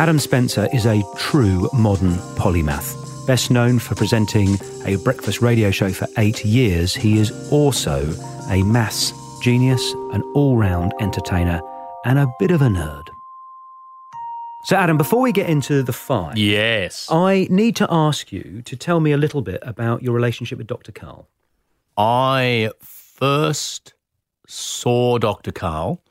Adam Spencer is a true modern polymath. Best known for presenting a breakfast radio show for eight years, he is also a maths genius, an all round entertainer, and a bit of a nerd. So, Adam, before we get into the five, Yes. I need to ask you to tell me a little bit about your relationship with Dr. Karl. I first saw Dr. Karl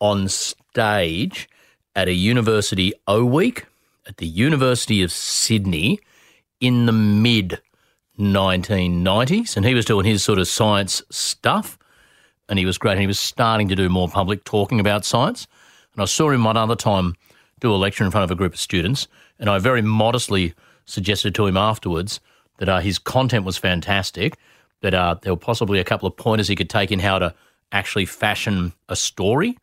on stage at a university O week at the University of Sydney in the mid 1990s. And he was doing his sort of science stuff. And he was great. And he was starting to do more public talking about science. And I saw him one other time do a lecture in front of a group of students. And I very modestly suggested to him afterwards that uh, his content was fantastic, that uh, there were possibly a couple of pointers he could take in how to actually fashion a story.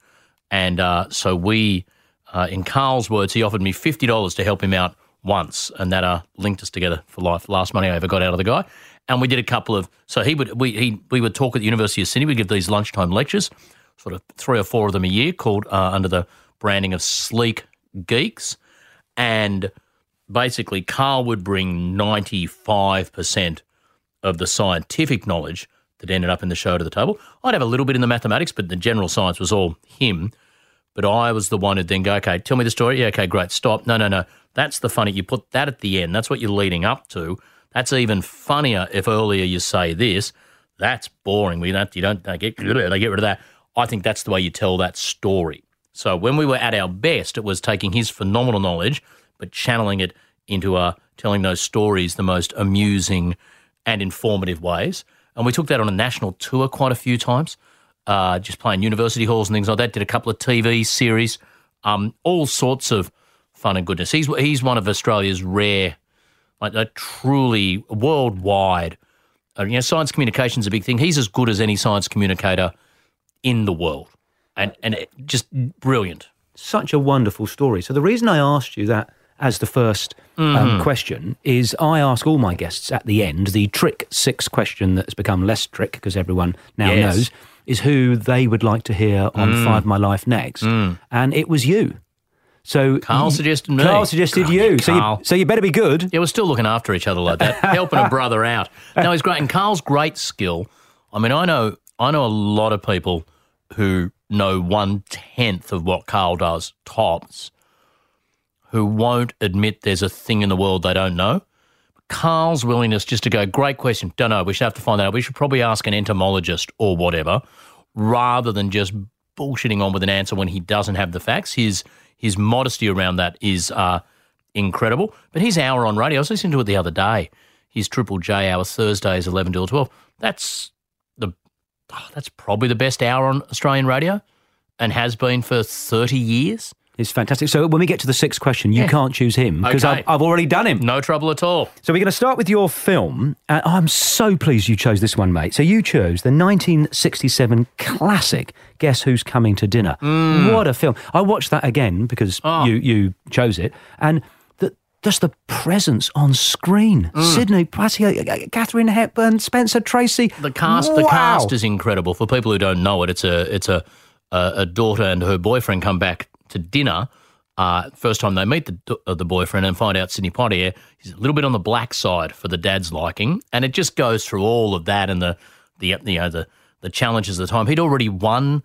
And uh, so we, uh, in Karl's words, he offered me $50 to help him out once. And that uh, linked us together for life. Last money I ever got out of the guy. And we did a couple of, so he would, we, he, we would talk at the University of Sydney. We'd give these lunchtime lectures, sort of three or four of them a year, called uh, under the branding of Sleek Geeks. And basically, Karl would bring 95% of the scientific knowledge that ended up in the show to the table. I'd have a little bit in the mathematics, but the general science was all him. But I was the one who'd then go, okay, tell me the story. Yeah, okay, great, stop. No, no, no. That's the funny. You put that at the end. That's what you're leading up to. That's even funnier if earlier you say this. That's boring. We don't, you don't, they get, they get rid of that. I think that's the way you tell that story. So when we were at our best, it was taking his phenomenal knowledge, but channeling it into uh, telling those stories the most amusing and informative ways. And we took that on a national tour quite a few times, uh, just playing university halls and things like that. Did a couple of TV series, um, all sorts of fun and goodness. He's he's one of Australia's rare, like a truly worldwide. Uh, you know, science communication's a big thing. He's as good as any science communicator in the world, and and it- just brilliant. Such a wonderful story. So, the reason I asked you that as the first um, question is I ask all my guests at the end the trick six question that has become less trick because everyone now Yes. knows is who they would like to hear on mm. Five My Life next. Mm. And it was you. So Karl suggested me. Karl suggested God, you. So you. So you better be good. Yeah, we're still looking after each other like that, helping a brother out. No, he's great, and Karl's great skill. I mean, I know, I know a lot of people who know one tenth of what Karl does tops, who won't admit there's a thing in the world they don't know. Karl's willingness just to go, great question, don't know, we should have to find that out. We should probably ask an entomologist or whatever, rather than just bullshitting on with an answer when he doesn't have the facts. His his modesty around that is uh, incredible. But his hour on radio, I was listening to it the other day. His Triple J hour Thursdays eleven till twelve. That's the oh, that's probably the best hour on Australian radio, and has been for thirty years. It's fantastic. So when we get to the sixth question, you Yeah. can't choose him because Okay. I've, I've already done him. No trouble at all. So we're going to start with your film. Uh, I'm so pleased you chose this one, mate. So you chose the 1967 classic Guess Who's Coming to Dinner. What a film! I watched that again because Oh. you you chose it, and the, just the presence on screen: Sidney Poitier, uh, Katharine Hepburn, Spencer Tracy. The cast, the cast is incredible. For people who don't know it, it's a it's a, a daughter and her boyfriend come back to dinner. Uh, first time they meet the uh, the boyfriend and find out Sidney Poitier is a little bit on the black side for the dad's liking, and it just goes through all of that and the the you know the the challenges of the time. He'd already won.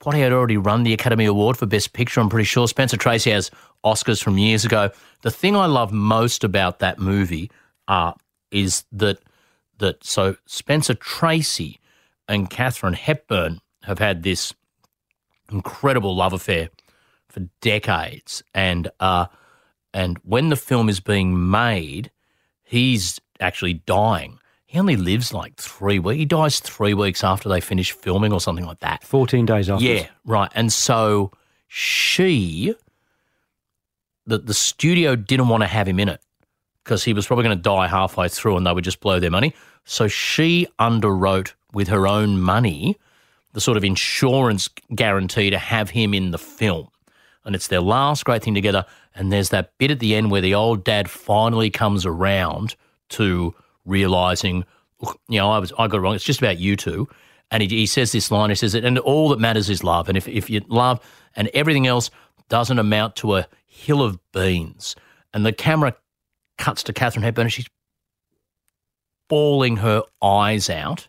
Poitier had already run the Academy Award for Best Picture. I'm pretty sure Spencer Tracy has Oscars from years ago. The thing I love most about that movie uh, is that that so Spencer Tracy and Katharine Hepburn have had this incredible love affair for decades, and uh, and when the film is being made, he's actually dying. He only lives like three weeks. He dies three weeks after they finish filming or something like that. 14 days after. Yeah, right. And so she, the, the studio didn't want to have him in it because he was probably going to die halfway through and they would just blow their money. So she underwrote with her own money the sort of insurance guarantee to have him in the film. And it's their last great thing together. And there's that bit at the end where the old dad finally comes around to realizing, you know, I was I got it wrong. It's just about you two. And he, he says this line. He says it, and all that matters is love. And if if you love, and everything else doesn't amount to a hill of beans. And the camera cuts to Katharine Hepburn, and she's bawling her eyes out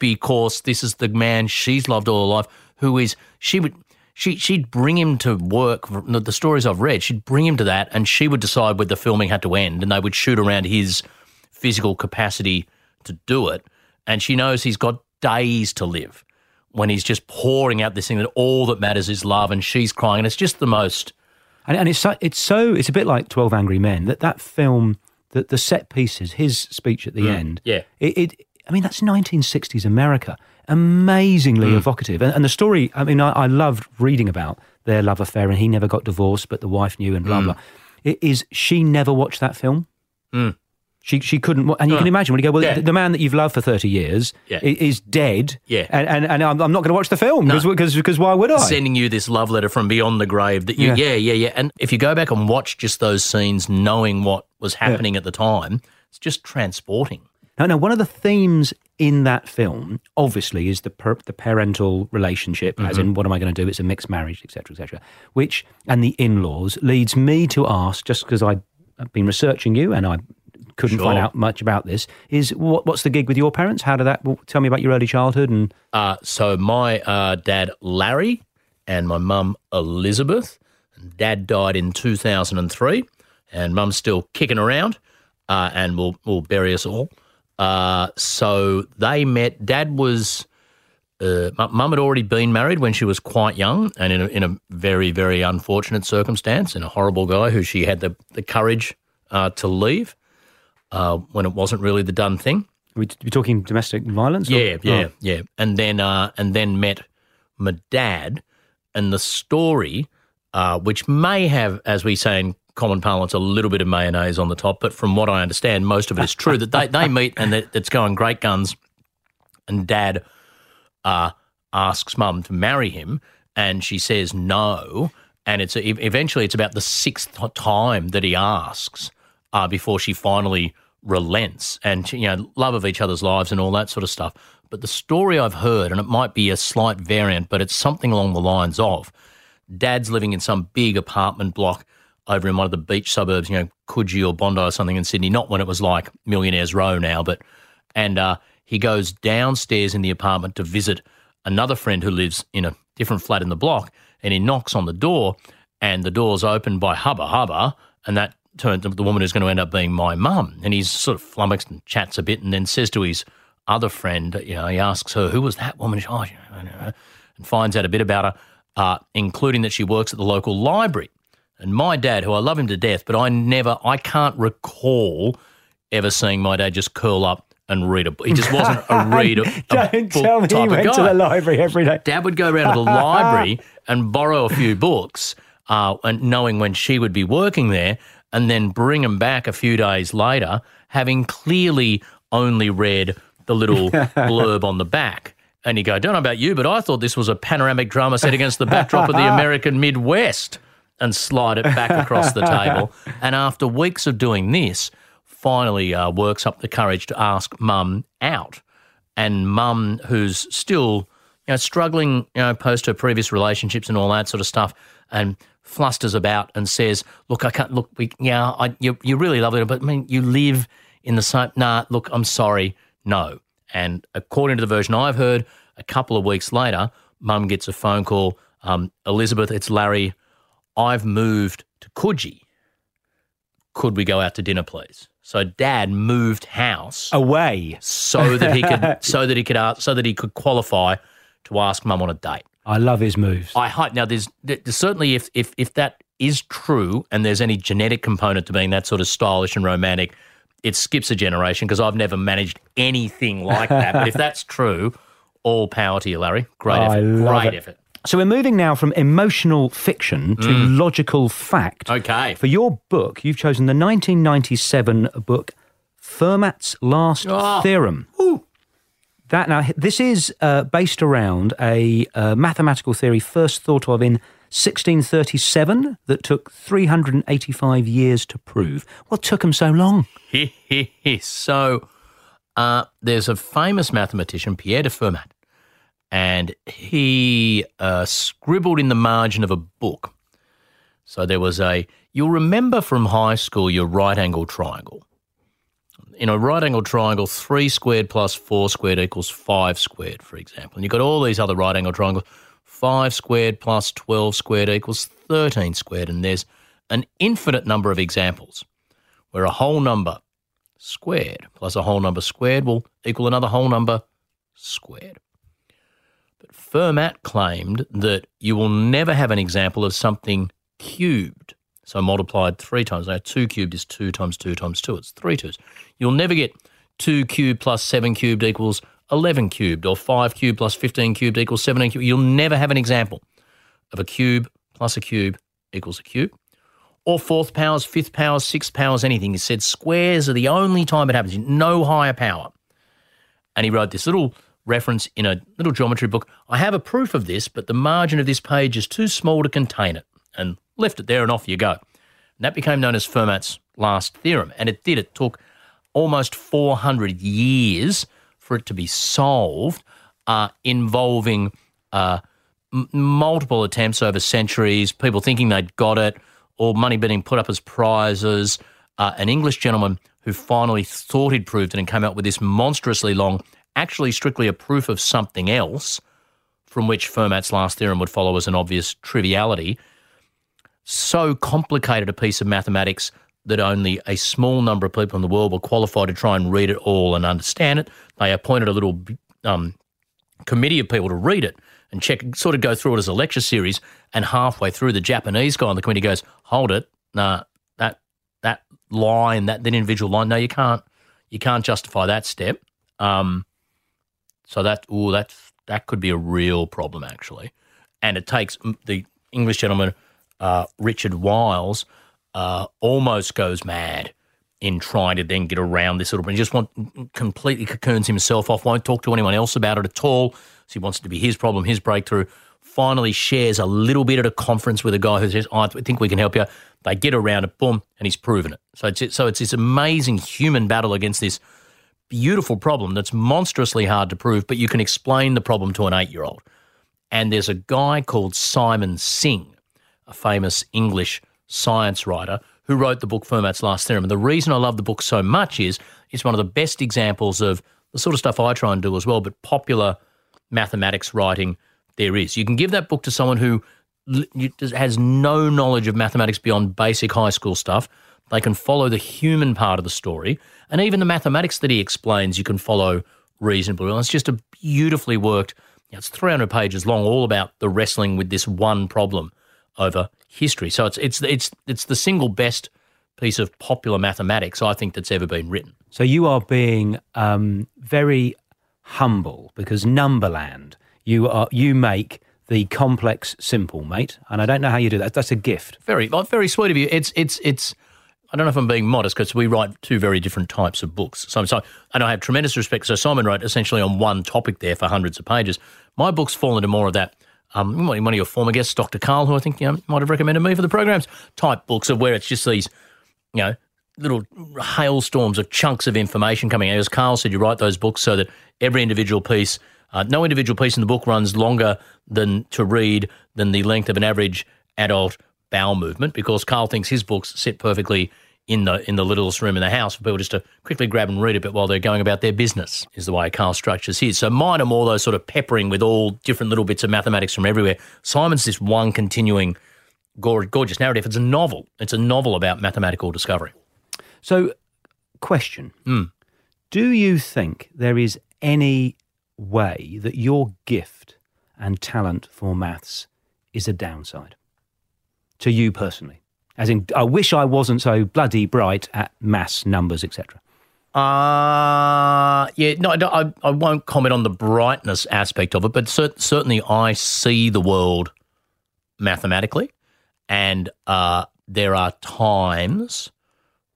because this is the man she's loved all her life. Who is she would she she'd bring him to work. The stories I've read, she'd bring him to that, and she would decide when the filming had to end, and they would shoot around his physical capacity to do it. And she knows he's got days to live when he's just pouring out this thing that all that matters is love, and she's crying, and it's just the most. And, and it's so, it's so it's a bit like Twelve Angry Men that that film that the set pieces, his speech at the mm. end, yeah. it, it I mean that's 1960s America, amazingly hmm. evocative, and, and the story. I mean, I, I loved reading about their love affair, and he never got divorced, but the wife knew, and blah hmm. blah. It is she never watched that film. Hmm. She she couldn't, and you can imagine when you go, well, Yeah. the, man that you've loved for thirty years Yeah. is dead, Yeah. and and, and I'm, I'm not going to watch the film because because why would I? sending you this love letter from beyond the grave that you Yeah. yeah yeah yeah, and if you go back and watch just those scenes knowing what was happening at the time it's just transporting No, no. One of the themes in that film, obviously, is the per- the parental relationship, as in what am I going to do? It's a mixed marriage, etc., etc. Which and the in laws leads me to ask, just because I've been researching you and I couldn't find out much about this, is what, what's the gig with your parents? How did that? Well, tell me about your early childhood and uh, so my uh, dad larry and my mum elizabeth and dad died in 2003 and mum's still kicking around uh, and will will bury us all uh, so they met dad was uh, mum had already been married when she was quite young and in a, in a very, very unfortunate circumstance and a horrible guy who she had the, the courage uh, to leave uh, when it wasn't really the done thing. are we are talking domestic violence? or- Yeah, yeah, Oh. yeah. And then uh, and then met my dad, and the story, uh, which may have, as we say in common parlance, a little bit of mayonnaise on the top, but from what I understand, most of it is true. that they they meet and that it's going great guns, and dad uh, asks mum to marry him, and she says no. And it's eventually it's about the sixth time that he asks uh, before she finally relents, and you know, love of each other's lives and all that sort of stuff. But the story I've heard, and it might be a slight variant, but it's something along the lines of dad's living in some big apartment block over in one of the beach suburbs, you know, Coogee or Bondi or something in Sydney. Not when it was like Millionaires Row now, but and uh, he goes downstairs in the apartment to visit another friend who lives in a different flat in the block, and he knocks on the door, and the door's opened by Hubba Hubba, and that turns the woman who's going to end up being my mum, and he's sort of flummoxed and chats a bit, and then says to his other friend, you know, he asks her, "Who was that woman?" She, oh, you know, I don't know," and finds out a bit about her, uh, including that she works at the local library. And my dad, who I love him to death, but I never, I can't recall ever seeing my dad just curl up and read a book. He just wasn't a reader. Don't book tell me he went to the library every day. Dad would go around to the library and borrow a few books, uh, and knowing when she would be working there, and then bring them back a few days later, having clearly only read the little blurb on the back. And you go, don't know about you, but I thought this was a panoramic drama set against the backdrop of the American Midwest, and slide it back across the table. And after weeks of doing this, finally uh, works up the courage to ask mum out. And mum who's still you know struggling you know post her previous relationships and all that sort of stuff and flusters about and says look i can't look we yeah I, you, you really love it but i mean you live in the same nah look i'm sorry no. And according to the version i've heard a couple of weeks later mum gets a phone call. Um, elizabeth it's larry i've moved to coogee could we go out to dinner please so dad moved house Away. so that he could so that he could ask, so that he could qualify to ask mum on a date. I love his moves. I hope now there's, there's certainly if if if that is true and there's any genetic component to being that sort of stylish and romantic, it skips a generation because I've never managed anything like that. but if that's true, all power to you, Larry. Great effort. Great it. effort. So we're moving now from emotional fiction to logical fact. Okay. For your book, you've chosen the 1997 book Fermat's Last Ah. Theorem. That now this is uh, based around a uh, mathematical theory first thought of in 1637 that took 385 years to prove. What took them so long? so uh, there's a famous mathematician, Pierre de Fermat, and he uh, scribbled in the margin of a book. So there was a, you'll remember from high school your right angle triangle. In a right angle triangle, 3 squared plus 4 squared equals 5 squared, for example. And you've got all these other right angle triangles. 5 squared plus 12 squared equals 13 squared. And there's an infinite number of examples where a whole number squared plus a whole number squared will equal another whole number squared. But Fermat claimed that you will never have an example of something cubed. So multiplied three times. Now, 2 cubed is 2 times 2 times 2. It's 3 twos. You'll never get 2 cubed plus 7 cubed equals 11 cubed, or 5 cubed plus 15 cubed equals 17 cubed. You'll never have an example of a cube plus a cube equals a cube or fourth powers, fifth powers, sixth powers, anything. He said squares are the only time it happens, no higher power. And he wrote this little reference in a little geometry book. I have a proof of this, but the margin of this page is too small to contain it. And left it there and off you go. And that became known as Fermat's last theorem. And it did. It took almost 400 years for it to be solved, uh, involving uh, m- multiple attempts over centuries, people thinking they'd got it, or money being put up as prizes. Uh, an English gentleman who finally thought he'd proved it and came out with this monstrously long, actually strictly a proof of something else, from which Fermat's last theorem would follow as an obvious triviality. So complicated a piece of mathematics that only a small number of people in the world were qualified to try and read it all and understand it. They appointed a little um, committee of people to read it and check, sort of go through it as a lecture series. And halfway through, the Japanese guy on the committee goes, "Hold it, nah, that that line, that that individual line, no, you can't, you can't justify that step." Um, so that, oh, that's that could be a real problem actually, and it takes the English gentleman uh, Richard Wiles uh, almost goes mad in trying to then get around this little bit. He just want completely cocoons himself off, won't talk to anyone else about it at all. So he wants it to be his problem, his breakthrough. Finally, shares a little bit at a conference with a guy who says, "I think we can help you." They get around it, boom, and he's proven it. So it's so it's this amazing human battle against this beautiful problem that's monstrously hard to prove, but you can explain the problem to an eight-year-old. And there's a guy called Simon Singh, a famous English science writer who wrote the book Fermat's Last Theorem. And the reason I love the book so much is it's one of the best examples of the sort of stuff I try and do as well, but popular mathematics writing there is. You can give that book to someone who has no knowledge of mathematics beyond basic high school stuff. They can follow the human part of the story. And even the mathematics that he explains, you can follow reasonably well. It's just a beautifully worked, you know, it's 300 pages long, all about the wrestling with this one problem over history. So it's it's it's it's the single best piece of popular mathematics I think that's ever been written. So you are being um, very humble because Numberland, you are you make the complex simple, mate. And I don't know how you do that. That's a gift. Very very sweet of you. It's it's it's. I don't know if I'm being modest because we write two very different types of books. So, so and I have tremendous respect. So Simon wrote essentially on one topic there for hundreds of pages. My books fall into more of that. Um, one of your former guests, Dr. Karl, who I think you know, might have recommended me for the programs, type books of where it's just these, you know, little hailstorms of chunks of information coming out. As Karl said, you write those books so that every individual piece, uh, no individual piece in the book runs longer than to read than the length of an average adult bowel movement, because Karl thinks his books sit perfectly in the in the littlest room in the house for people just to quickly grab and read a bit while they're going about their business. Is the way Karl structures his. So mine are more those sort of peppering with all different little bits of mathematics from everywhere. Simon's this one continuing gorgeous narrative. It's a novel. It's a novel about mathematical discovery. So, question Mm. Do you think there is any way that your gift and talent for maths is a downside to you personally? As in, I wish I wasn't so bloody bright at maths, numbers, etc. Uh, yeah, no, I, I, I won't comment on the brightness aspect of it, but cer- certainly I see the world mathematically, and uh, there are times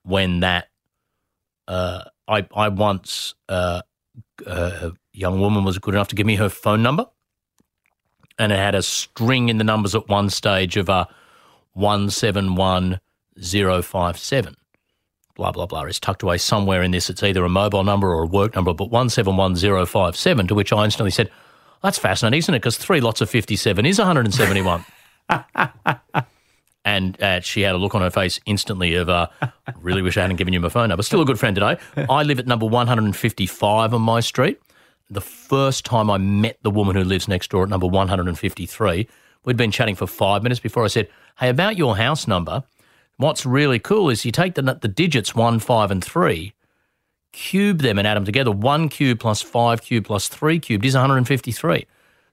when that. Uh, I I once uh, a young woman was good enough to give me her phone number, and it had a string in the numbers at one stage of uh, 171057. Blah, blah, blah It's tucked away somewhere in this. It's either a mobile number or a work number, but 171057, to which I instantly said, That's fascinating, isn't it? Because three lots of 57 is 171. and uh, she had a look on her face instantly of, uh, really wish I hadn't given you my phone number. Still a good friend today. I live at number 155 on my street. The first time I met the woman who lives next door at number 153, we'd been chatting for five minutes before I said, "Hey, about your house number." What's really cool is you take the, the digits one, five, and three, cube them and add them together. One cube plus five cube plus three cubed is 153.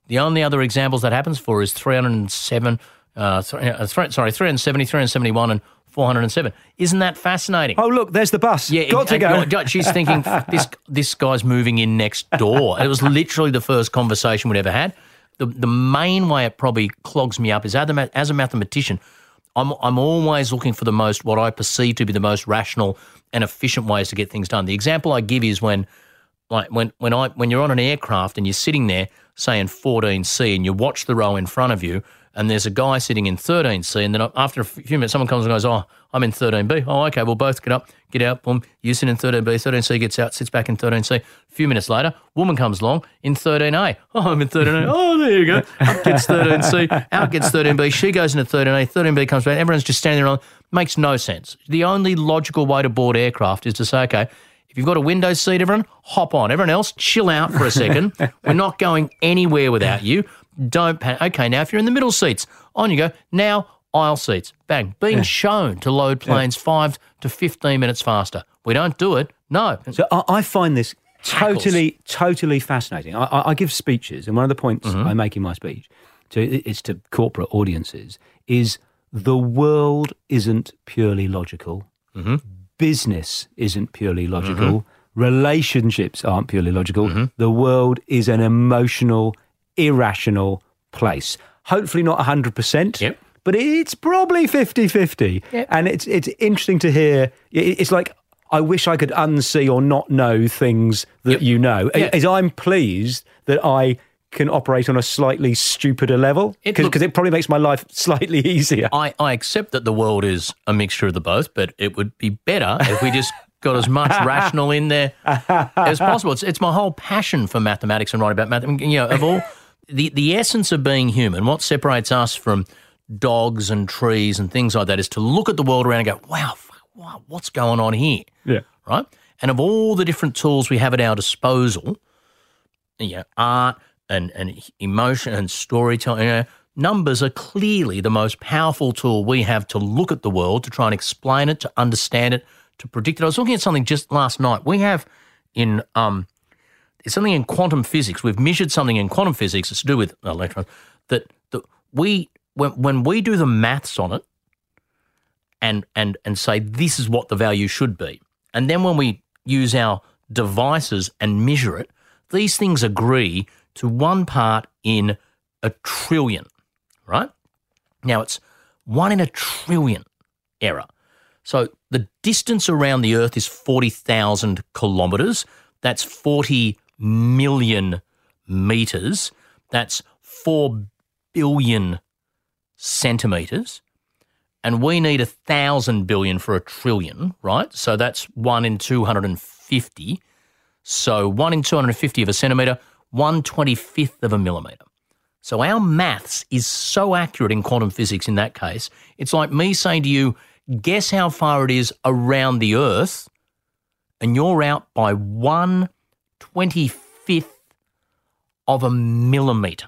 The only other examples that happens for is 307, uh, th- uh, th- sorry, 370, 371, and 407. Isn't that fascinating? Oh, look, there's the bus. Yeah, Got to go. She's thinking this this guy's moving in next door. It was literally the first conversation we'd ever had. The the main way it probably clogs me up is as a, mathematician, I'm I'm always looking for the most what I perceive to be the most rational and efficient ways to get things done. The example I give is when like when when I when you're on an aircraft and you're sitting there, say in 14C, and you watch the row in front of you, and there's a guy sitting in 13C, and then after a few minutes, someone comes and goes, "Oh, I'm in 13B." Oh, okay, we'll both get up, get out. Boom, you sit in 13B, 13C gets out, sits back in 13C. A few minutes later, woman comes along in 13A. Oh, I'm in 13A. Oh, there you go. Up gets 13C, out gets 13B. She goes into 13A, 13B comes back. Everyone's just standing there on. Makes no sense. The only logical way to board aircraft is to say, okay, if you've got a window seat, everyone, hop on. Everyone else, chill out for a second. We're not going anywhere without you. Don't panic. Okay, now if you're in the middle seats, on you go. Now, aisle seats. Bang. Being shown to load planes five to 15 minutes faster. We don't do it. No. So I, I find this totally, totally fascinating. I, I, I give speeches, and one of the points Mm-hmm. I make in my speech to it's to corporate audiences is the world isn't purely logical. Mm-hmm. Business isn't purely logical. Relationships aren't purely logical. Mm-hmm. The world is an emotional, irrational place. Hopefully not 100%. Yep. But it's probably 50 50. Yep. And it's, it's interesting to hear. It's like, I wish I could unsee or not know things that Yep. you know. Yeah. As I'm pleased that I can operate on a slightly stupider level It because look- it probably makes my life slightly easier. I, I accept that the world is a mixture of the both, but it would be better if we just got as much rational in there as possible. It's, it's my whole passion for mathematics and writing about mathematics. You know, of all the, the essence of being human, what separates us from dogs and trees and things like that is to look at the world around and go, wow, fuck, wow what's going on here? Yeah. right? And of all the different tools we have at our disposal, you know, art and, and emotion and storytelling, you know, numbers are clearly the most powerful tool we have to look at the world, to try and explain it, to understand it, to predict it. I was looking at something just last night. We have in um, it's something in quantum physics. We've measured something in quantum physics. It's to do with electrons. That that we when when we do the maths on it, and and and say this is what the value should be, and then when we use our devices and measure it, these things agree to one part in a trillion, right? Now it's one in a trillion error. So the distance around the Earth is 40,000 kilometres. That's 40 million metres. That's 4 billion centimetres. And we need a thousand billion for a trillion, right? So that's one in 250. So one in 250 of a centimetre, one twenty-fifth of a millimetre. So our maths is so accurate in quantum physics in that case. It's like me saying to you, guess how far it is around the Earth, and you're out by one twenty-fifth of a millimetre.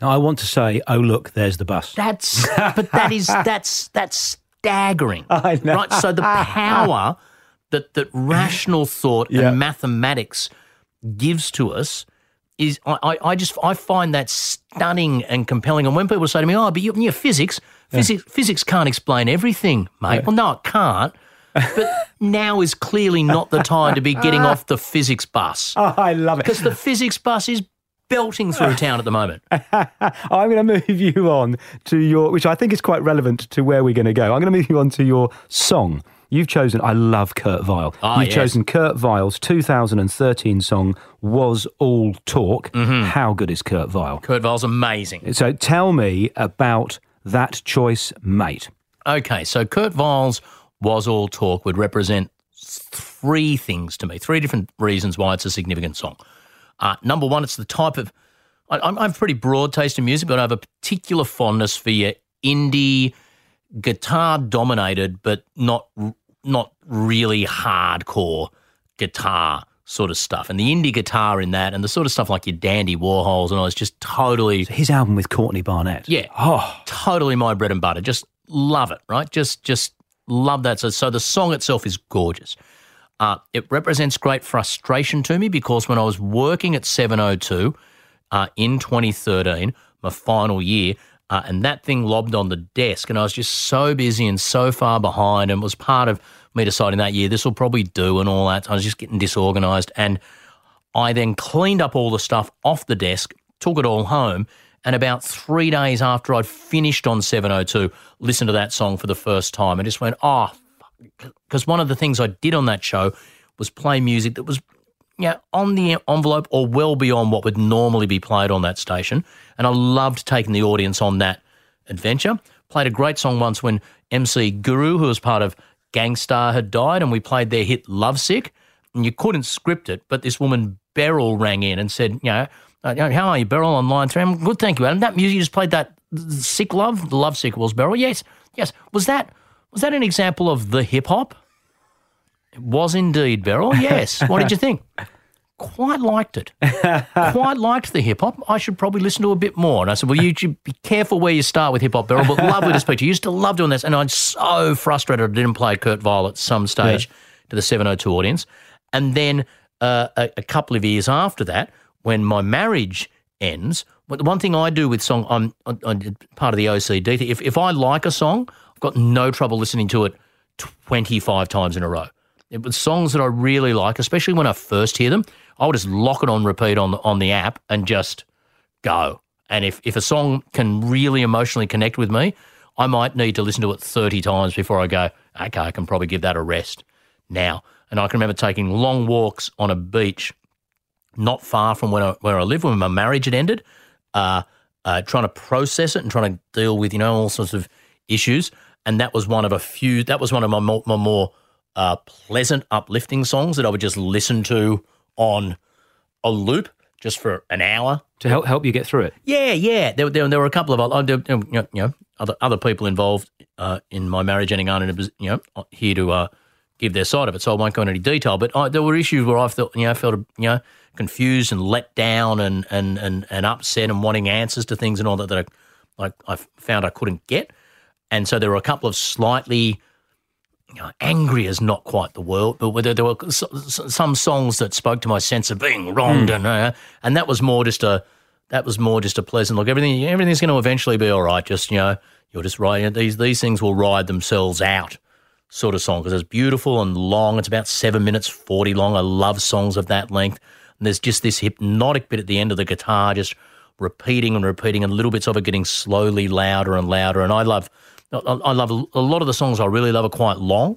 Now, I want to say, oh, look, there's the bus. That's but that is that's that's staggering. I know. Right? So the power that that rational thought Yeah. and mathematics gives to us is I, I, just I find that stunning and compelling. And when people say to me, "Oh, but you, you physics, physics, physics can't explain everything, mate." Well, no, it can't. But now is clearly not the time to be getting off the physics bus Oh, I love it. because the physics bus is belting through town at the moment. I'm going to move you on to your, which I think is quite relevant to where we're going to go. I'm going to move you on to your song. You've chosen, I love Kurt Vile. Ah, You've yes. chosen Kurt Vile's 2013 song, Was All Talk. Mm-hmm. How good is Kurt Vile? Kurt Vile's amazing. So tell me about that choice, mate. Okay, so Kurt Vile's Was All Talk would represent three things to me, three different reasons why it's a significant song. Uh, number one, it's the type of. I, I'm, I'm pretty broad taste in music, but I have a particular fondness for your indie, guitar dominated, but not not really hardcore guitar sort of stuff. And the indie guitar in that, and the sort of stuff like your Dandy Warhols and all, is just totally His album with Courtney Barnett. yeah. Oh, Totally my bread and butter. Just love it, right? Just just love that. So, so the song itself is gorgeous. Uh, it represents great frustration to me because when I was working at 702 uh, in 2013, my final year, uh, and that thing lobbed on the desk, and I was just so busy and so far behind, and was part of me deciding that year this will probably do and all that. I was just getting disorganized, and I then cleaned up all the stuff off the desk, took it all home, and about three days after I'd finished on 702, listened to that song for the first time and just went, ah, oh, because one of the things I did on that show was play music that was you know, on the envelope or well beyond what would normally be played on that station. And I loved taking the audience on that adventure. Played a great song once when MC Guru, who was part of Gang Starr, had died, and we played their hit Lovesick. And you couldn't script it, but this woman, Beryl, rang in and said, you know, uh, how are you, Beryl, on line three? I'm good, thank you, Adam. That music you just played that Sick Love, the Love Sick was Beryl. Yes, yes. Was that was that an example of the hip hop? It was indeed, Beryl. Yes. what did you think? Quite liked it. Quite liked the hip hop. I should probably listen to a bit more. And I said, Well, you should be careful where you start with hip hop, Beryl, but lovely to speak to you. Used to love doing this. And I'm so frustrated I didn't play Kurt Vile at some stage to the 702 audience. And then uh, a, a couple of years after that, when my marriage ends, but the one thing I do with song, I'm, I'm part of the OCD. If, if I like a song, I've got no trouble listening to it 25 times in a row. It was songs that I really like, especially when I first hear them. I'll just lock it on repeat on the, on the app and just go. And if, if a song can really emotionally connect with me, I might need to listen to it 30 times before I go, okay, I can probably give that a rest now. And I can remember taking long walks on a beach not far from where I, where I live when my marriage had ended, uh, uh, trying to process it and trying to deal with, you know, all sorts of issues. And that was one of a few, that was one of my more, my more uh, pleasant, uplifting songs that I would just listen to on a loop just for an hour. to help help you get through it. Yeah, yeah. There, there, there were a couple of other, you know, you know, other other people involved uh, in my marriage ending on, and it was you know here to uh, give their side of it. So I won't go into any detail. But I, there were issues where I felt you know felt you know confused and let down and and and, and upset and wanting answers to things and all that that I, I, I found I couldn't get. And so there were a couple of slightly you know, angry is not quite the word, but there, there were some songs that spoke to my sense of being wronged, and uh, and that was more just a that was more just a pleasant look. Everything everything's going to eventually be all right. Just you know, you'll just ride these these things will ride themselves out, sort of song because it's beautiful and long. It's about seven minutes forty long. I love songs of that length. And there's just this hypnotic bit at the end of the guitar, just repeating and repeating, and little bits of it getting slowly louder and louder. And I love, I love a lot of the songs I really love are quite long,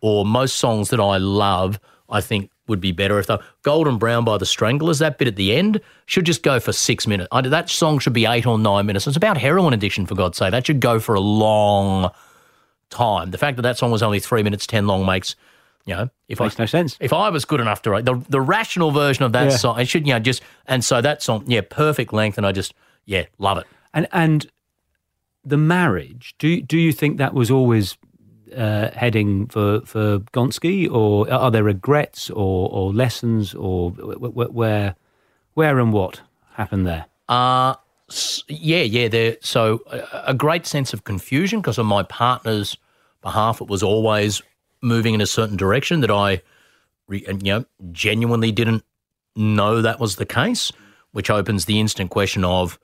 or most songs that I love, I think would be better if they Golden Brown by the Stranglers. That bit at the end should just go for six minutes. I, that song should be eight or nine minutes. It's about heroin addiction, for God's sake. That should go for a long time. The fact that that song was only three minutes ten long makes, you know, if I Makes no sense. if I was good enough to write the the rational version of that Yeah. song, it should you know just and so that song, yeah, perfect length, and I just yeah love it. And and the marriage, do do you think that was always uh, heading for for Gonski, or are there regrets or or lessons, or wh- wh- where where and what happened there? Uh yeah, yeah. There, so a, a great sense of confusion because of my partner's behalf, it was always moving in a certain direction that I, you know, genuinely didn't know that was the case, which opens the instant question of,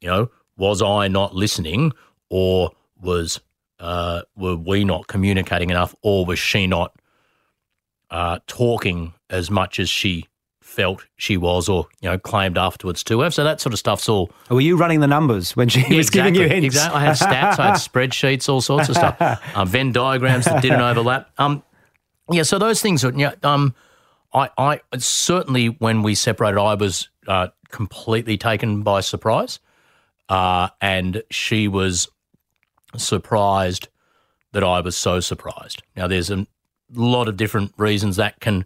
you know, was I not listening, or was uh, were we not communicating enough, or was she not uh, talking as much as she felt she was, or you know, claimed afterwards to her? So that sort of stuff's all. Were you running the numbers when she was giving you hints? Exactly. I had stats, I had spreadsheets, all sorts of stuff, um, Venn diagrams that didn't overlap. Um, yeah, so those things are. Yeah, um, I, I certainly when we separated, I was uh, completely taken by surprise, uh, and she was surprised that I was so surprised. Now, there's a lot of different reasons that can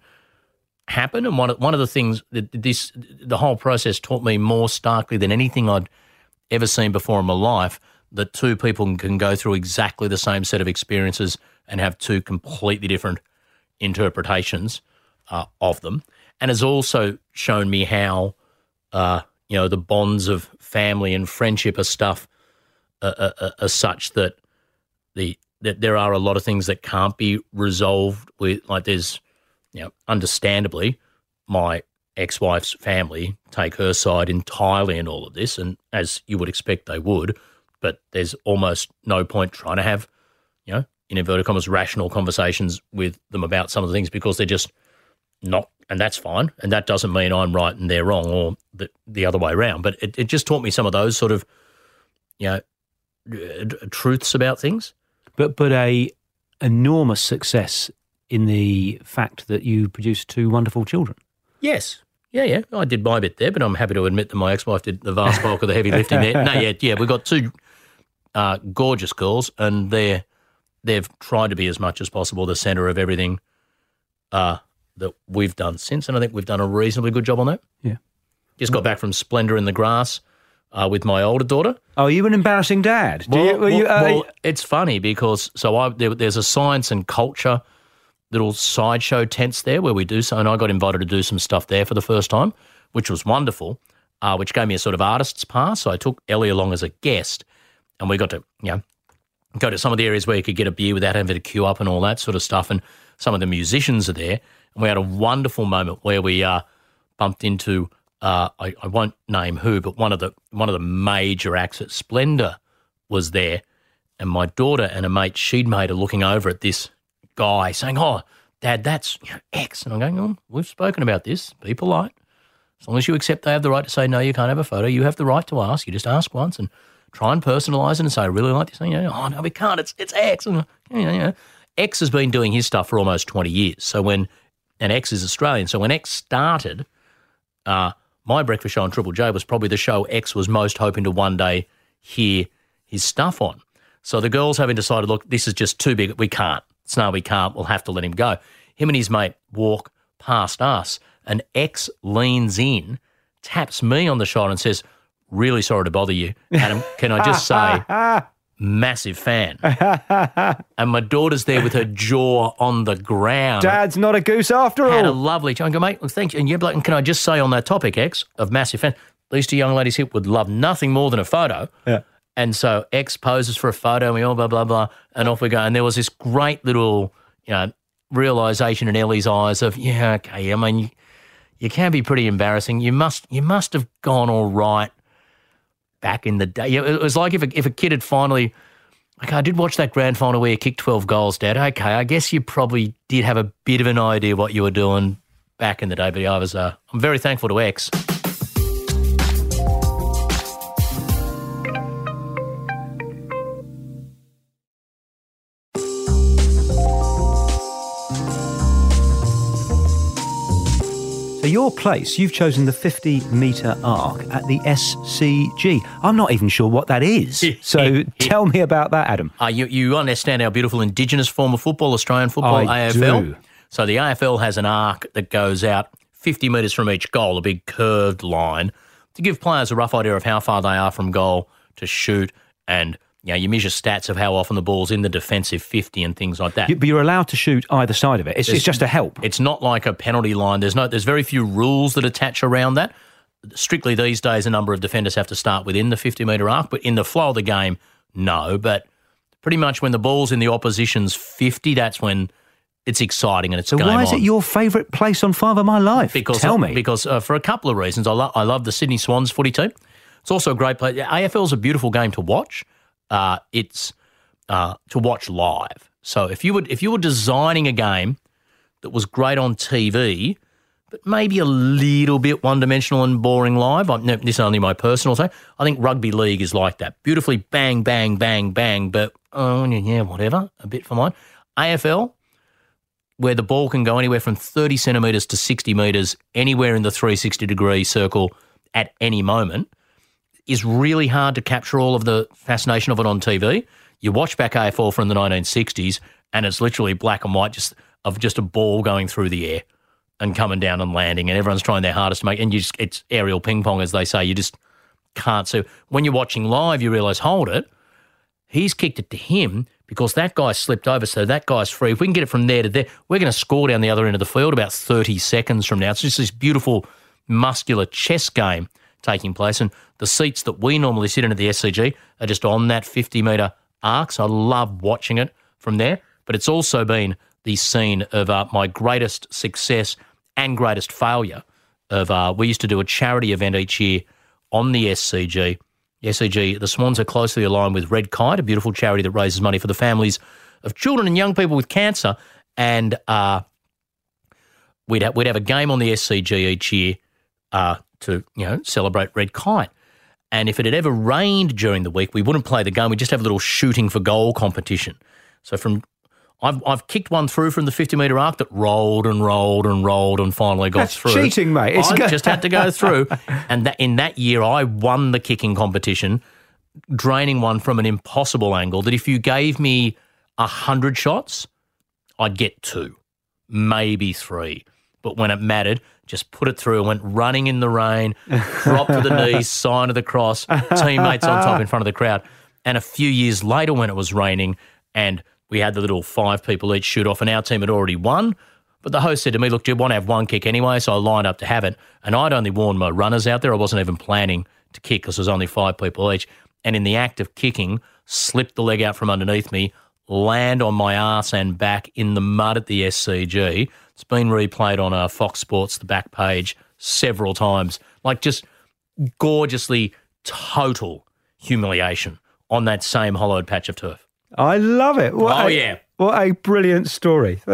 happen, and one of, one of the things that this the whole process taught me more starkly than anything I'd ever seen before in my life that two people can go through exactly the same set of experiences and have two completely different interpretations uh, of them, and has also shown me how uh, you know the bonds of family and friendship are stuff are, are, are such that the that there are a lot of things that can't be resolved with like there's know understandably my ex-wife's family take her side entirely in all of this and as you would expect they would but there's almost no point trying to have you know in inverted commas rational conversations with them about some of the things because they're just not and that's fine and that doesn't mean i'm right and they're wrong or the, the other way around but it, it just taught me some of those sort of you know truths about things. But but a enormous success in the fact that you produced two wonderful children. Yes. Yeah, yeah. I did my bit there, but I'm happy to admit that my ex-wife did the vast bulk of the heavy lifting there. No, yeah, yeah. We've got two uh, gorgeous girls, and they're they've tried to be as much as possible the centre of everything uh, that we've done since, and I think we've done a reasonably good job on that. Yeah. Just got back from Splendour in the Grass uh, with my older daughter. Oh, are you an embarrassing dad? well, you, well, you, uh, well, it's funny because so I there, there's a science and culture little sideshow tents there where we do so, and I got invited to do some stuff there for the first time, which was wonderful, uh, which gave me a sort of artist's pass. So I took Ellie along as a guest, and we got to you know go to some of the areas where you could get a beer without having to queue up and all that sort of stuff, and some of the musicians are there, and we had a wonderful moment where we uh, bumped into uh, I, I, won't name who, but one of the one of the major acts at Splendour was there, and my daughter and a mate she'd made are looking over at this guy saying, "Oh, Dad, that's you know, X," and I'm going, "Oh, we've spoken about this. Be polite. As long as you accept they have the right to say no, you can't have a photo. You have the right to ask. You just ask once and try and personalise it and say, I really like this thing. You know, oh no, we can't. It's it's X. And, you know. X has been doing his stuff for almost 20 years. So when and X is Australian. So when X started, uh, my breakfast show on Triple J was probably the show X was most hoping to one day hear his stuff on. So the girls having decided, look, this is just too big. We can't. No, we can't. We'll have to let him go. Him and his mate walk past us, and X leans in, taps me on the shoulder, and says, Really sorry to bother you. Adam, can I just say, massive fan. and my daughter's there with her jaw on the ground. Dad's not a goose after Had all. a lovely time. I go, mate, well, thank you. And you're like, and can I just say on that topic, X, of massive fan, these two young ladies here would love nothing more than a photo. Yeah. And so X poses for a photo, and we all blah, blah, blah, and off we go. And there was this great little, you know, realization in Ellie's eyes of, yeah, okay, I mean, you, you can be pretty embarrassing. You must, you must have gone all right back in the day. It was like if a, if a kid had finally, okay, I did watch that grand final where you kicked 12 goals, Dad. Okay, I guess you probably did have a bit of an idea what you were doing back in the day. But I was, uh, I'm very thankful to X. your place, you've chosen the 50 metre arc at the SCG. I'm not even sure what that is. So tell me about that, Adam. Uh, you, you understand our beautiful Indigenous form of football, Australian football, I AFL. do. So the AFL has an arc that goes out 50 metres from each goal, a big curved line, to give players a rough idea of how far they are from goal to shoot and you know, you measure stats of how often the ball's in the defensive 50 and things like that. You, but you're allowed to shoot either side of it. It's, it's just a help. It's not like a penalty line. There's no there's very few rules that attach around that. Strictly these days a number of defenders have to start within the 50 metre arc, but in the flow of the game, no. But pretty much when the ball's in the opposition's 50, that's when it's exciting and it's So game why is on. it your favourite place on Five of My Life? Because Tell me. Because uh, for a couple of reasons, I, lo- I love the Sydney Swans footy team. It's also a great place. AFL is a beautiful game to watch. Uh, it's uh, to watch live. So if you were if you were designing a game that was great on TV, but maybe a little bit one dimensional and boring live, I'm, no, this is only my personal say. I think rugby league is like that. Beautifully bang, bang, bang, bang, but oh yeah, whatever. A bit for mine. AFL, where the ball can go anywhere from 30 centimetres to 60 metres, anywhere in the 360 degree circle at any moment, is really hard to capture all of the fascination of it on TV. You watch back AFL from the 1960s, and it's literally black and white, just of just a ball going through the air and coming down and landing, and everyone's trying their hardest to make. And you just, it's aerial ping pong, as they say. You just can't. So when you're watching live, you realise, hold it, he's kicked it to him because that guy slipped over, so that guy's free. If we can get it from there to there, we're going to score down the other end of the field about 30 seconds from now. It's just this beautiful muscular chess game taking place, and the seats that we normally sit in at the SCG are just on that 50 metre arc. So I love watching it from there. But it's also been the scene of uh, my greatest success and greatest failure. Of uh, we used to do a charity event each year on the SCG. The SCG, the Swans are closely aligned with Red Kite, a beautiful charity that raises money for the families of children and young people with cancer. And uh, we'd have, we'd have a game on the SCG each year uh, to you know celebrate Red Kite. And if it had ever rained during the week, we wouldn't play the game. We'd just have a little shooting for goal competition. So from I've, I've kicked one through from the 50 metre arc that rolled and rolled and rolled and finally got That's through. cheating, mate. It's I go- just had to go through. And that, in that year, I won the kicking competition, draining one from an impossible angle that if you gave me 100 shots, I'd get two, maybe three. But when it mattered, just put it through and went running in the rain, drop to the knees, sign of the cross, teammates on top in front of the crowd. And a few years later, when it was raining and we had the little five people each shoot off, and our team had already won. But the host said to me, Look, do you want to have one kick anyway? So I lined up to have it. And I'd only warned my runners out there. I wasn't even planning to kick because there was only five people each. And in the act of kicking, slipped the leg out from underneath me, land on my ass and back in the mud at the SCG. It's been replayed on uh, Fox Sports, the back page, several times. Like just gorgeously total humiliation on that same hollowed patch of turf. I love it. What Oh, a- yeah. What a brilliant story.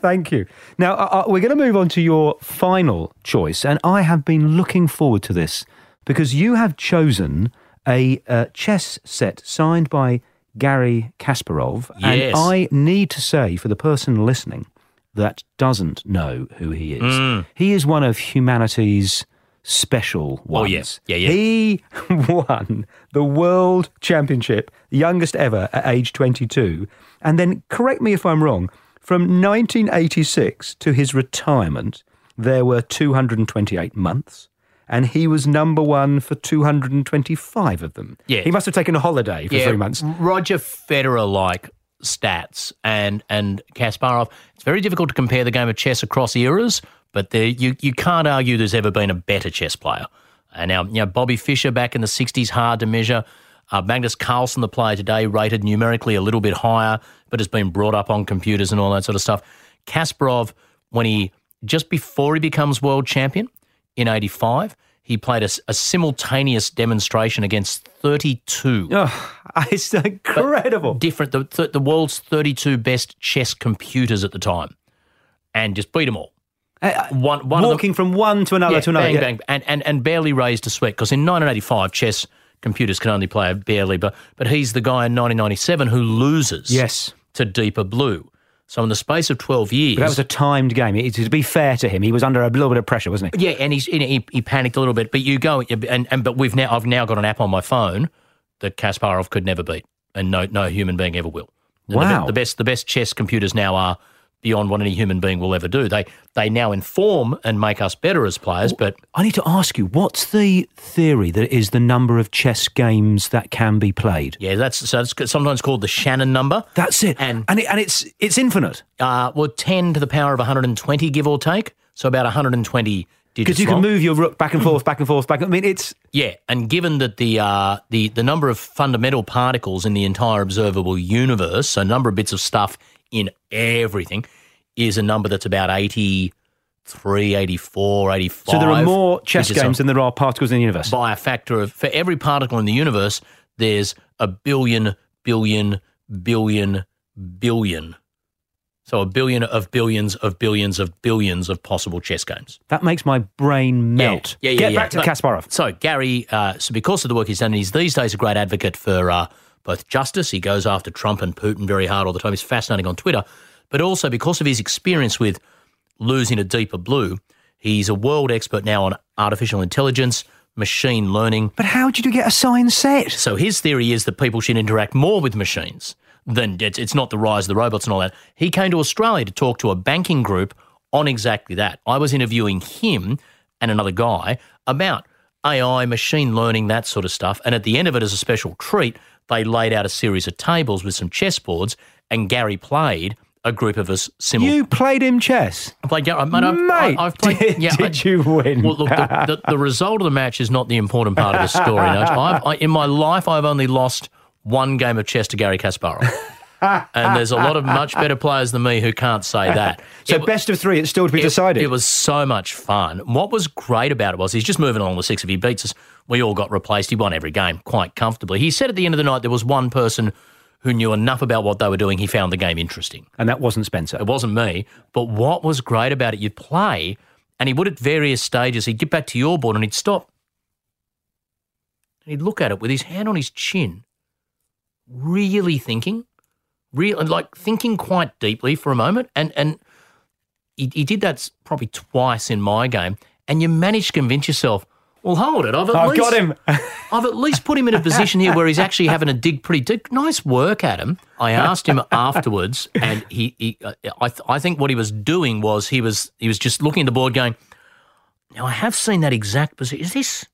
Thank you. Now, uh, uh, we're going to move on to your final choice. And I have been looking forward to this because you have chosen a uh, chess set signed by Garry Kasparov. And I need to say, for the person listening that doesn't know who he is, he is one of humanity's special ones. Mm. Oh, yeah. Yeah, yeah. He won the World Championship, youngest ever at age 22. And then, correct me if I'm wrong, from 1986 to his retirement, there were 228 months. And he was number one for 225 of them. Yeah. He must have taken a holiday for three months. Roger Federer like stats and and Kasparov. It's very difficult to compare the game of chess across eras, but there, you you can't argue there's ever been a better chess player. And now, you know, Bobby Fischer back in the '60s, hard to measure. Uh, Magnus Carlsen, the player today, rated numerically a little bit higher, but has been brought up on computers and all that sort of stuff. Kasparov, when he just before he becomes world champion in '85, he played a simultaneous demonstration against 32 Oh, it's incredible. different the, the the world's 32 best chess computers at the time and just beat them all uh, uh, one one of Walking from one to another yeah, to another. bang, yeah. bang, and, and and barely raised a sweat because in 1985 chess computers can only play barely but but he's the guy in 1997 who loses Yes. to deeper blue so in the space of 12 years But that was a timed game. It- to be fair to him, he was under a little bit of pressure, wasn't he? Yeah, and he's he, he panicked a little bit. But you go and and but we've now I've now got an app on my phone that Kasparov could never beat, and no no human being ever will. And the Wow. the, best the best chess computers now are beyond what any human being will ever do. They they now inform and make us better as players, but I need to ask you, what's the theory that is the number of chess games that can be played? yeah, that's so it's sometimes called the Shannon number. That's it. And- and, it, and it's it's infinite Uh, well, ten to the power of 120, give or take. So about 120 digits. because you can move your rook back and forth, back and forth, back. I mean, it's Yeah, and given that the uh, the the number of fundamental particles in the entire observable universe, so number of bits of stuff in everything, is a number that's about 83, 84, 85. so there are more chess games than there are particles in the universe. by a factor of for every particle in the universe, there's a billion, billion, billion billion. So a billion of billions of billions of billions of possible chess games. That makes my brain melt. Yeah, yeah, yeah Get yeah. back to But- Kasparov. So Garry, uh, so because of the work he's done, he's these days a great advocate for uh, both justice. He goes after Trump and Putin very hard all the time. He's fascinating on Twitter, but also because of his experience with losing a deeper blue, he's a world expert now on artificial intelligence, machine learning. But how did you get a sign set? So his theory is that people should interact more with machines than it's, it's not the rise of the robots and all that. He came to Australia to talk to a banking group on exactly that. I was interviewing him and another guy about AI, machine learning, that sort of stuff. And at the end of it, as a special treat, they laid out a series of tables with some chessboards, and Garry played a group of us simultaneously. You played him chess. I played, Garry- mate, I've, Mate, I- I've played. did, yeah, did I- you win? well, look, the, the, the result of the match is not the important part of the story. I, in my life, I've only lost one game of chess to Garry Kasparov. And there's a lot of much better players than me who can't say that. so It- best of three, it's still to be it- decided. It was so much fun. What was great about it was he's just moving along the six. If he beats us, we all got replaced. He won every game quite comfortably. He said at the end of the night there was one person who knew enough about what they were doing. He found the game interesting. and that wasn't Spencer. It wasn't me. But what was great about it, you'd play and he would at various stages, he'd get back to your board and he'd stop. And he'd look at it with his hand on his chin, really thinking, real and like thinking quite deeply for a moment. And and he, he did that probably twice in my game. And you managed to convince yourself, well, hold it. I've at I've least got him. I've at least put him in a position here where he's actually having to dig pretty deep. Nice work, Adam. I asked him afterwards, and he, he uh, I, th- I think what he was doing was he was he was just looking at the board, going, "Now I have seen that exact position. Is this?"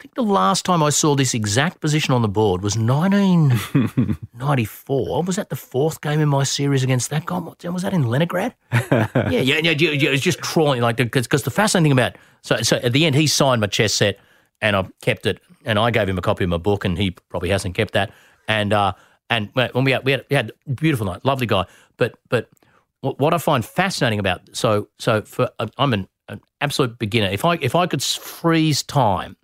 I think the last time I saw this exact position on the board was 1994. was that the fourth game in my series against that guy? What- Was that in Leningrad? yeah, yeah, yeah, yeah, yeah. It was just trawling like because the fascinating thing about so so at the end he signed my chess set and I kept it and I gave him a copy of my book and he probably hasn't kept that and uh and when we had we had, we had a beautiful night, lovely guy, but but what what I find fascinating about so so for I'm an, an absolute beginner. If I if I could freeze time,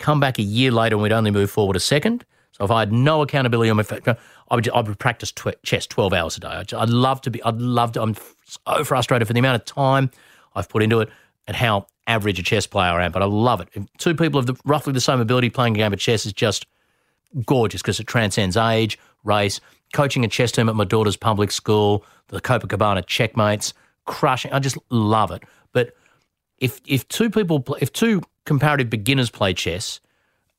come back a year later and we'd only move forward a second. So if I had no accountability on my, I would I would practice tw- chess twelve hours a day. I'd, I'd love to be. I'd love to. I'm so frustrated for the amount of time I've put into it and how average a chess player I am. But I love it. If two people of the, roughly the same ability playing a game of chess is just gorgeous because it transcends age, race. Coaching a chess team at my daughter's public school, the Copacabana checkmates, crushing. I just love it. But if if two people, if two comparative beginners play chess,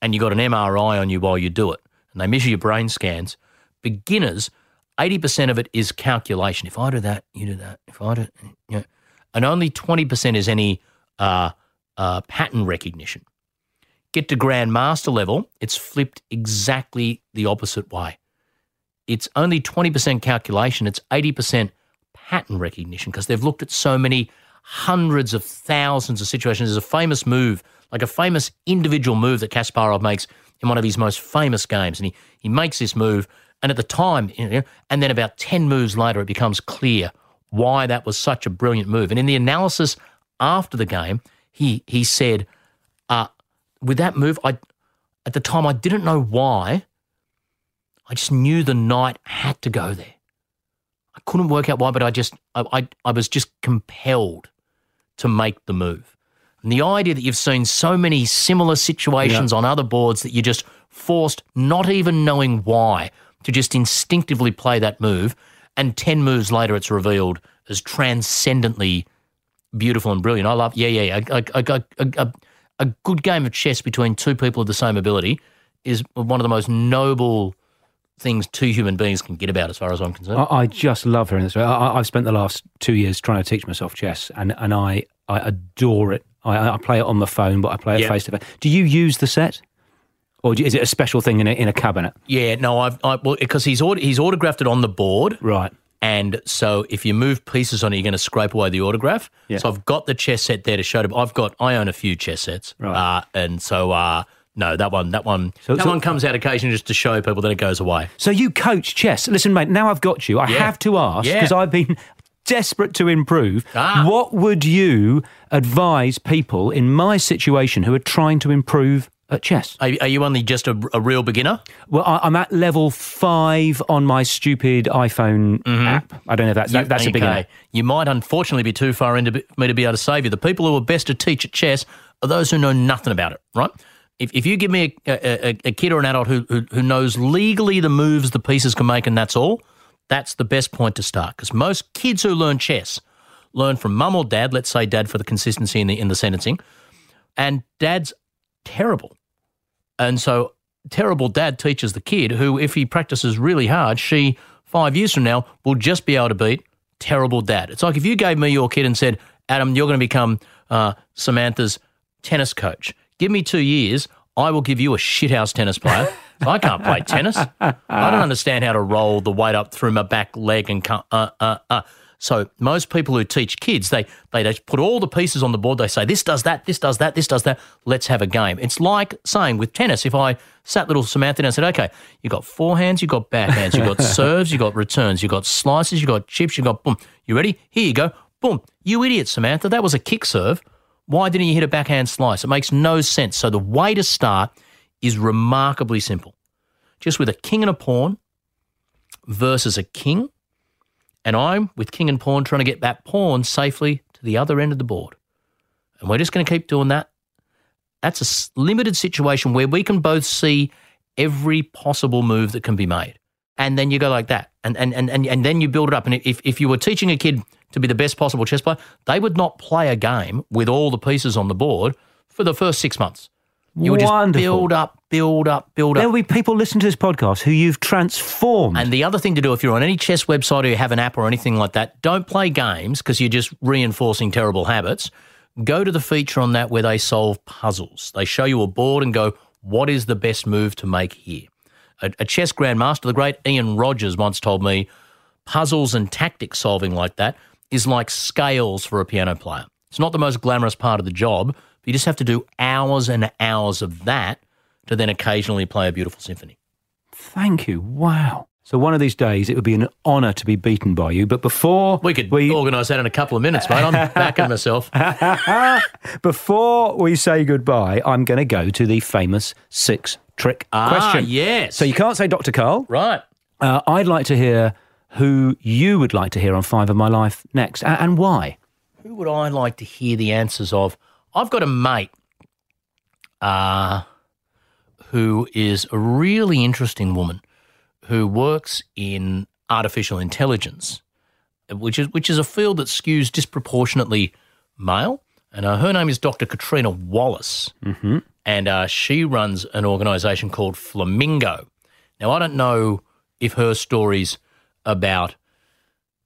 and you got an MRI on you while you do it, and they measure your brain scans, beginners, eighty percent of it is calculation. If I do that, you do that. If I do, you know, and only twenty percent is any uh, uh, pattern recognition. Get to grandmaster level, it's flipped exactly the opposite way. It's only 20% calculation, it's 80% pattern recognition because they've looked at so many hundreds of thousands of situations. There's a famous move, like a famous individual move that Kasparov makes in one of his most famous games. And he, he makes this move, and at the time, you know, and then about 10 moves later, it becomes clear why that was such a brilliant move. And in the analysis after the game, he, he said, uh, with that move, I at the time I didn't know why. I just knew the knight had to go there. I couldn't work out why, but I just I, I, I was just compelled to make the move. And the idea that you've seen so many similar situations on other boards that you're just forced, not even knowing why, to just instinctively play that move, and ten moves later it's revealed as transcendently beautiful and brilliant. I love, yeah, yeah, yeah. A, a, a, a good game of chess between two people of the same ability is one of the most noble things two human beings can get about, as far as I'm concerned. I, I just love hearing this. I, I've spent the last two years trying to teach myself chess, and, and I, I adore it. I, I play it on the phone, but I play it face to face. Do you use the set? Or do is it a special thing in a, in a cabinet? yeah, no, I've I, well because he's aut- he's autographed it on the board, Right. and so if you move pieces on it, you're going to scrape away the autograph. Yeah. So I've got the chess set there to show. To, I've got I own a few chess sets, Right. uh, and so uh, no, that one that one So- that so- one comes out occasionally just to show people that it goes away. So you coach chess. Listen, mate, now I've got you. I Yeah. have to ask, Yeah. because I've been desperate to improve. Ah. What would you advise people in my situation who are trying to improve at chess. Are, are you only just a, a real beginner? Well, I, I'm at level five on my stupid iPhone app. I don't know if that's, that, that's a beginner. Okay. You might unfortunately be too far into me to be able to save you. The people who are best to teach at chess are those who know nothing about it, right? If, if you give me a, a, a- kid or an adult who, who, who knows legally the moves the pieces can make and that's all, that's the best point to start. Because most kids who learn chess learn from mum or dad, let's say dad for the consistency in the, in the sentencing, and dad's terrible. And so, terrible dad teaches the kid who, if he practices really hard, she, five years from now, will just be able to beat terrible dad. It's like if you gave me your kid and said, Adam, you're going to become uh, Samantha's tennis coach. Give me two years, I will give you a shithouse tennis player. I can't play tennis. I don't understand how to roll the weight up through my back leg and come, uh, uh, uh. So most people who teach kids, they they just put all the pieces on the board. They say this does that, this does that, this does that. Let's have a game. It's like saying with tennis, if I sat little Samantha down and said, okay, you got forehands, you got backhands, you got serves, you got returns, you got slices, you got chips, you got boom. You ready? Here you go. Boom. You idiot, Samantha. That was a kick serve. Why didn't you hit a backhand slice? It makes no sense. So the way to start is remarkably simple. Just with a king and a pawn versus a king, and I'm with king and pawn trying to get that pawn safely to the other end of the board. And we're just going to keep doing that. That's a limited situation where we can both see every possible move that can be made. And then you go like that. And, and, and, and, and then you build it up. And if, if you were teaching a kid to be the best possible chess player, they would not play a game with all the pieces on the board for the first six months. You would just Wonderful. build up, build up, build up. There will be people listening to this podcast who you've transformed. And the other thing to do, if you're on any chess website or you have an app or anything like that, don't play games because you're just reinforcing terrible habits. Go to the feature on that where they solve puzzles. They show you a board and go, what is the best move to make here? A, a chess grandmaster, the great Ian Rogers, once told me puzzles and tactic solving like that is like scales for a piano player. It's not the most glamorous part of the job, but you just have to do hours and hours of that to then occasionally play a beautiful symphony. Thank you. Wow. So one of these days, it would be an honour to be beaten by you. But before We could we, organise that in a couple of minutes, mate. I'm backing myself. before we say goodbye, I'm going to go to the famous six trick Ah, question. yes. So you can't say Dr. Karl. Right. Uh, I'd like to hear who you would like to hear on Five of My Life next, a- and why. Who would I like to hear the answers of? I've got a mate uh, who is a really interesting woman who works in artificial intelligence, which is which is a field that skews disproportionately male. And uh, her name is Dr. Catriona Wallace, mm-hmm. and uh, she runs an organisation called Flamingo. Now, I don't know if her stories about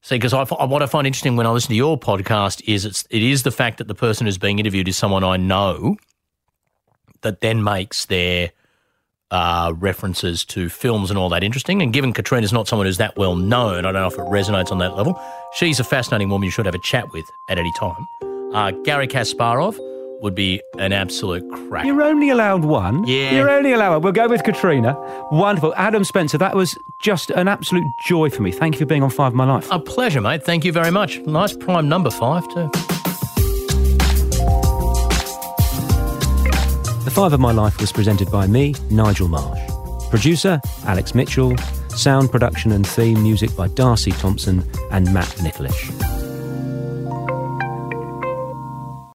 See, because what I find interesting when I listen to your podcast is it's it is the fact that the person who's being interviewed is someone I know, that then makes their uh, references to films and all that interesting. And given Catriona's not someone who's that well known, I don't know if it resonates on that level. She's a fascinating woman you should have a chat with at any time. Uh, Garry Kasparov would be an absolute crack. You're only allowed one. Yeah. You're only allowed one. We'll go with Catriona. Wonderful. Adam Spencer, that was just an absolute joy for me. Thank you for being on Five of My Life. A pleasure, mate. Thank you very much. Nice prime number five too. The Five of My Life was presented by me, Nigel Marsh. Producer, Alex Mitchell. Sound production and theme music by Darcy Thompson and Matt Nicholish.